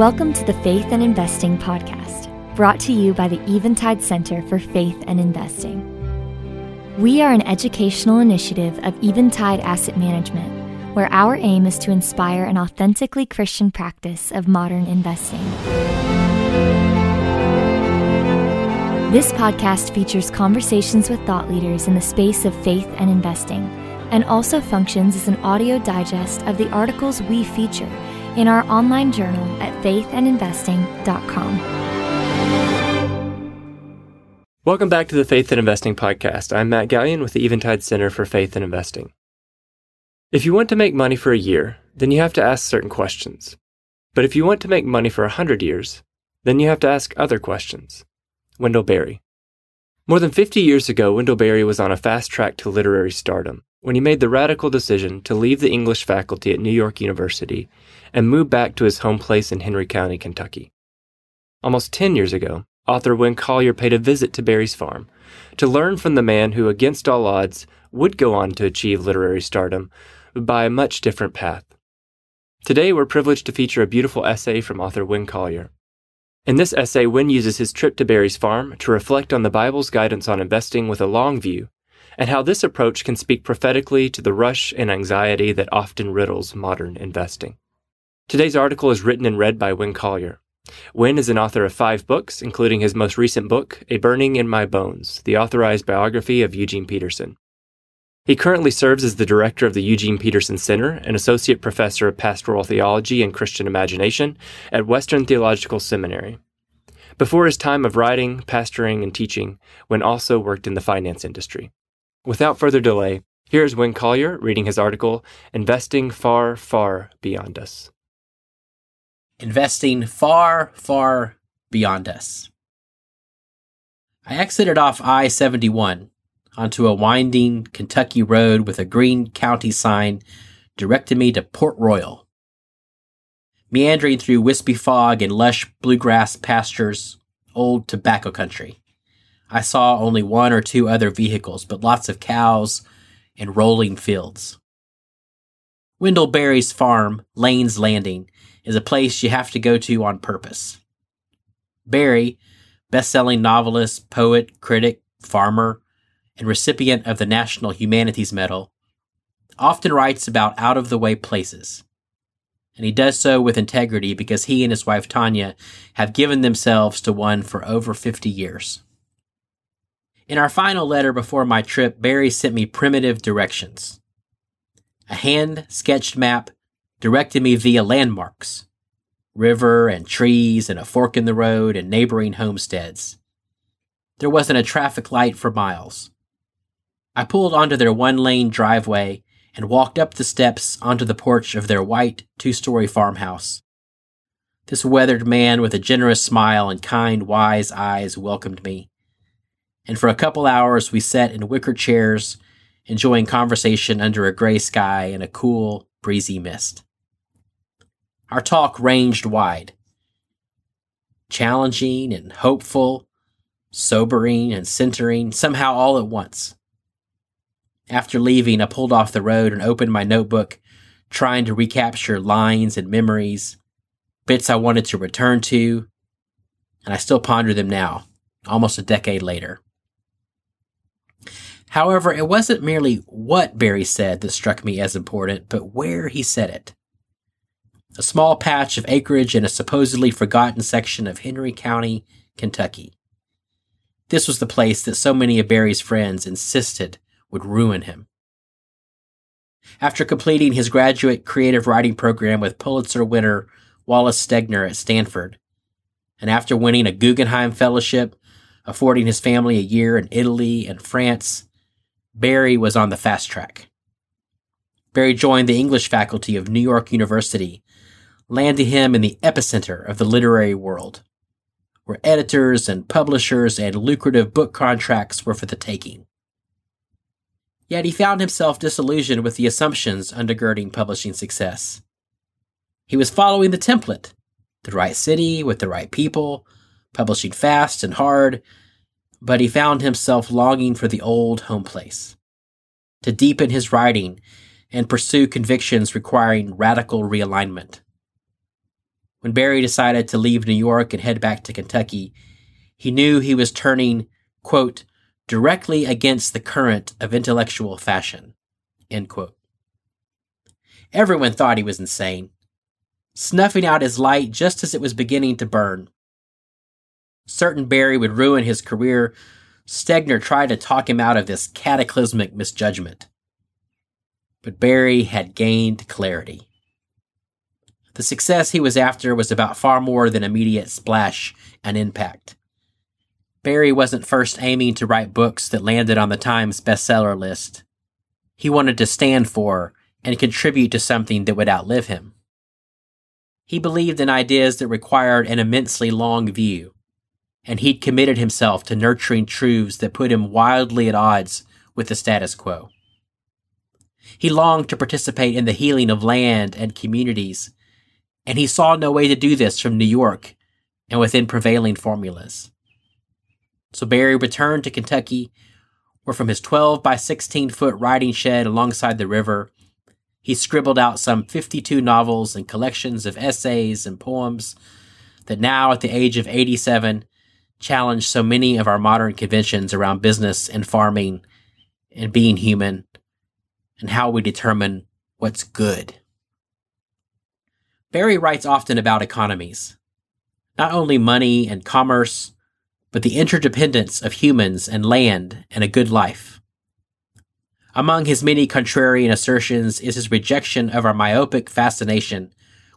Welcome to the Faith and Investing Podcast, brought to you by the Eventide Center for Faith and Investing. We are an educational initiative of Eventide Asset Management, where our aim is to inspire an authentically Christian practice of modern investing. This podcast features conversations with thought leaders in the space of faith and investing, and also functions as an audio digest of the articles we feature in our online journal at faithandinvesting.com. Welcome back to the Faith and Investing Podcast. I'm Matt Galyon with the Eventide Center for Faith and Investing. If you want to make money for a year, then you have to ask certain questions. But if you want to make money for a hundred years, then you have to ask other questions. Wendell Berry. More than 50 years ago, Wendell Berry was on a fast track to literary stardom when he made the radical decision to leave the English faculty at New York University and move back to his home place in Henry County, Kentucky. Almost 10 years ago, author Winn Collier paid a visit to Berry's farm to learn from the man who, against all odds, would go on to achieve literary stardom by a much different path. Today, we're privileged to feature a beautiful essay from author Winn Collier. In this essay, Winn uses his trip to Berry's farm to reflect on the Bible's guidance on investing with a long view and how this approach can speak prophetically to the rush and anxiety that often riddles modern investing. Today's article is written and read by Winn Collier. Winn is an author of five books, including his most recent book, A Burning in My Bones, the authorized biography of Eugene Peterson. He currently serves as the director of the Eugene Peterson Center and associate professor of pastoral theology and Christian imagination at Western Theological Seminary. Before his time of writing, pastoring, and teaching, Winn also worked in the finance industry. Without further delay, here is Winn Collier reading his article, Investing Far, Far Beyond Us. Investing far, far beyond us. I exited off I 71 onto a winding Kentucky road with a green county sign directed me to Port Royal. Meandering through wispy fog and lush bluegrass pastures, old tobacco country. I saw only one or two other vehicles, but lots of cows and rolling fields. Wendell Berry's farm, Lane's Landing, is a place you have to go to on purpose. Berry, best-selling novelist, poet, critic, farmer, and recipient of the National Humanities Medal, often writes about out-of-the-way places. And he does so with integrity because he and his wife Tanya have given themselves to one for over 50 years. In our final letter before my trip, Berry sent me primitive directions. A hand sketched map directed me via landmarks river and trees and a fork in the road and neighboring homesteads. There wasn't a traffic light for miles. I pulled onto their one lane driveway and walked up the steps onto the porch of their white two story farmhouse. This weathered man with a generous smile and kind, wise eyes welcomed me and for a couple hours we sat in wicker chairs, enjoying conversation under a gray sky and a cool, breezy mist. Our talk ranged wide challenging and hopeful, sobering and centering, somehow all at once. After leaving, I pulled off the road and opened my notebook, trying to recapture lines and memories, bits I wanted to return to, and I still ponder them now, almost a decade later. However, it wasn't merely what Berry said that struck me as important, but where he said it. A small patch of acreage in a supposedly forgotten section of Henry County, Kentucky. This was the place that so many of Berry's friends insisted would ruin him. After completing his graduate creative writing program with Pulitzer winner Wallace Stegner at Stanford, and after winning a Guggenheim Fellowship, affording his family a year in Italy and France, Berry was on the fast track. Berry joined the English faculty of New York University, landing him in the epicenter of the literary world, where editors and publishers and lucrative book contracts were for the taking. Yet he found himself disillusioned with the assumptions undergirding publishing success. He was following the template the right city with the right people, publishing fast and hard, but he found himself longing for the old home place. To deepen his writing and pursue convictions requiring radical realignment. When Berry decided to leave New York and head back to Kentucky, he knew he was turning, quote, directly against the current of intellectual fashion. Everyone thought he was insane, snuffing out his light just as it was beginning to burn. Certain Berry would ruin his career, Stegner tried to talk him out of this cataclysmic misjudgment. But Berry had gained clarity. The success he was after was about far more than immediate splash and impact. Berry wasn't first aiming to write books that landed on the Times bestseller list. He wanted to stand for and contribute to something that would outlive him. He believed in ideas that required an immensely long view, and he'd committed himself to nurturing truths that put him wildly at odds with the status quo. He longed to participate in the healing of land and communities, and he saw no way to do this from New York and within prevailing formulas. So Berry returned to Kentucky, where from his 12 by 16 foot writing shed alongside the river, he scribbled out some 52 novels and collections of essays and poems that now, at the age of 87, challenge so many of our modern conventions around business and farming and being human and how we determine what's good. Berry writes often about economies, not only money and commerce, but the interdependence of humans and land and a good life. Among his many contrarian assertions is his rejection of our myopic fascination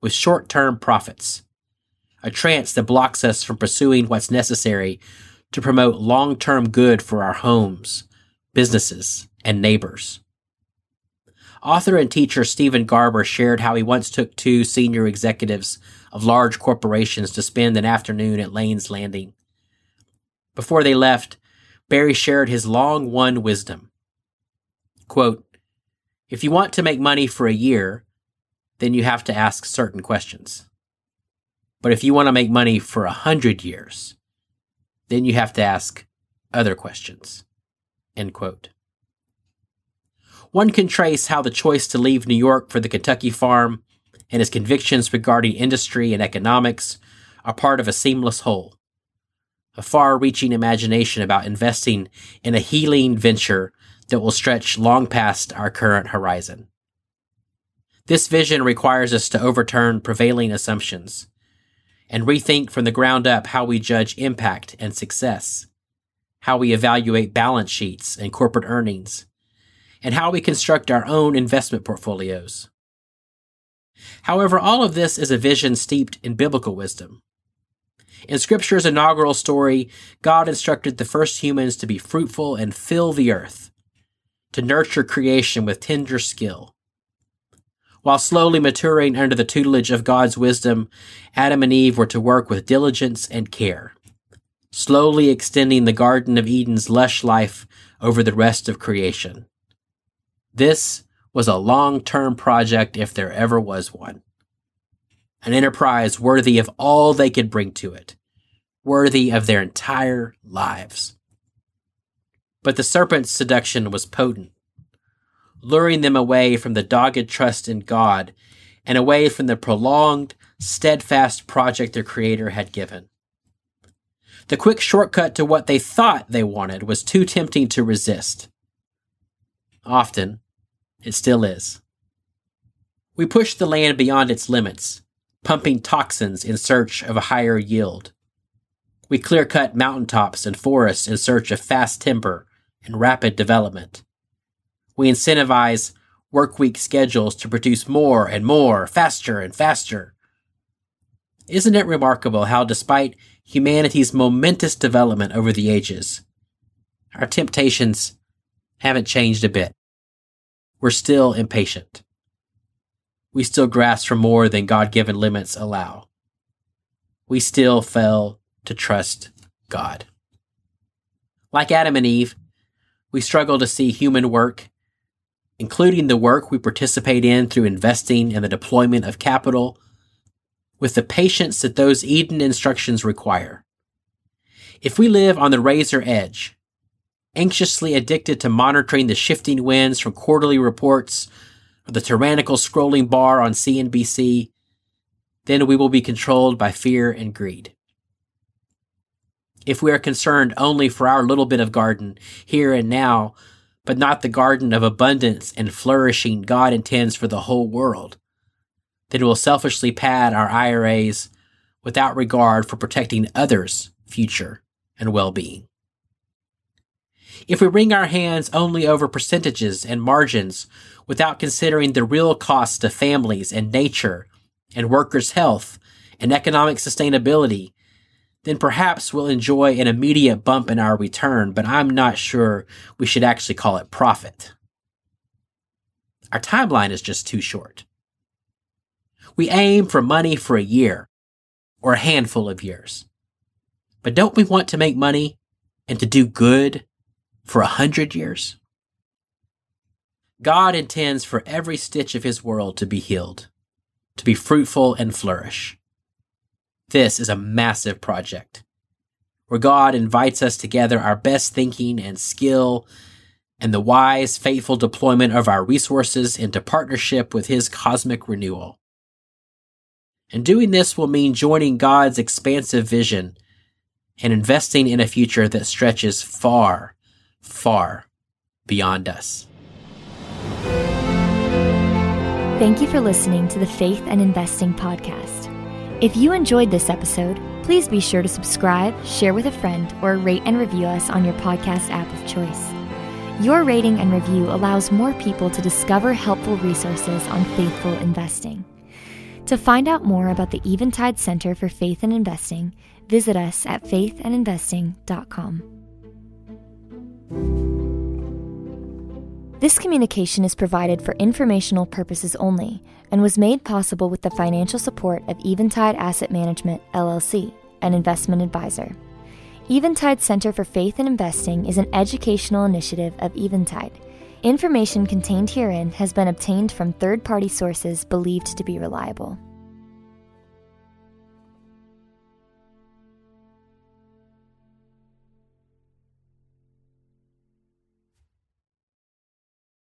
with short term profits, a trance that blocks us from pursuing what's necessary to promote long term good for our homes, businesses, and neighbors. Author and teacher Steven Garber shared how he once took two senior executives of large corporations to spend an afternoon at Lane's Landing. Before they left, Berry shared his long won wisdom. Quote, if you want to make money for a year, then you have to ask certain questions. But if you want to make money for a hundred years, then you have to ask other questions. End quote. One can trace how the choice to leave New York for the Kentucky farm and his convictions regarding industry and economics are part of a seamless whole a far reaching imagination about investing in a healing venture that will stretch long past our current horizon. This vision requires us to overturn prevailing assumptions and rethink from the ground up how we judge impact and success, how we evaluate balance sheets and corporate earnings, and how we construct our own investment portfolios. However, all of this is a vision steeped in biblical wisdom. In Scripture's inaugural story, God instructed the first humans to be fruitful and fill the earth, to nurture creation with tender skill. While slowly maturing under the tutelage of God's wisdom, Adam and Eve were to work with diligence and care, slowly extending the Garden of Eden's lush life over the rest of creation. This was a long term project if there ever was one an enterprise worthy of all they could bring to it, worthy of their entire lives. But the serpent's seduction was potent, luring them away from the dogged trust in God and away from the prolonged, steadfast project their Creator had given. The quick shortcut to what they thought they wanted was too tempting to resist. Often, it still is. We push the land beyond its limits, pumping toxins in search of a higher yield. We clear cut mountaintops and forests in search of fast timber and rapid development. We incentivize workweek schedules to produce more and more, faster and faster. Isn't it remarkable how, despite humanity's momentous development over the ages, our temptations haven't changed a bit? We're still impatient we still grasp for more than God given limits allow. We still fail to trust God. Like Adam and Eve, we struggle to see human work, including the work we participate in through investing in the deployment of capital, with the patience that those Eden instructions require. If we live on the razor edge, anxiously addicted to monitoring the shifting winds from quarterly reports or the tyrannical scrolling bar on CNBC, then we will be controlled by fear and greed. If we are concerned only for our little bit of garden here and now, but not the garden of abundance and flourishing God intends for the whole world, then we'll selfishly pad our IRAs without regard for protecting others' future and well being. If we wring our hands only over percentages and margins without considering the real cost to families and nature and workers' health and economic sustainability, then perhaps we'll enjoy an immediate bump in our return, but I'm not sure we should actually call it profit. Our timeline is just too short. We aim for money for a year or a handful of years. But don't we want to make money and to do good for a hundred years? God intends for every stitch of his world to be healed, to be fruitful and flourish. This is a massive project where God invites us together our best thinking and skill and the wise, faithful deployment of our resources into partnership with his cosmic renewal. And doing this will mean joining God's expansive vision and investing in a future that stretches far, far beyond us. Thank you for listening to the Faith and Investing Podcast. If you enjoyed this episode, please be sure to subscribe, share with a friend, or rate and review us on your podcast app of choice. Your rating and review allows more people to discover helpful resources on faithful investing. To find out more about the Eventide Center for Faith and Investing, visit us at faithandinvesting.com. This communication is provided for informational purposes only and was made possible with the financial support of Eventide Asset Management, LLC, an investment advisor. Eventide Center for Faith and Investing is an educational initiative of Eventide. Information contained herein has been obtained from third party sources believed to be reliable.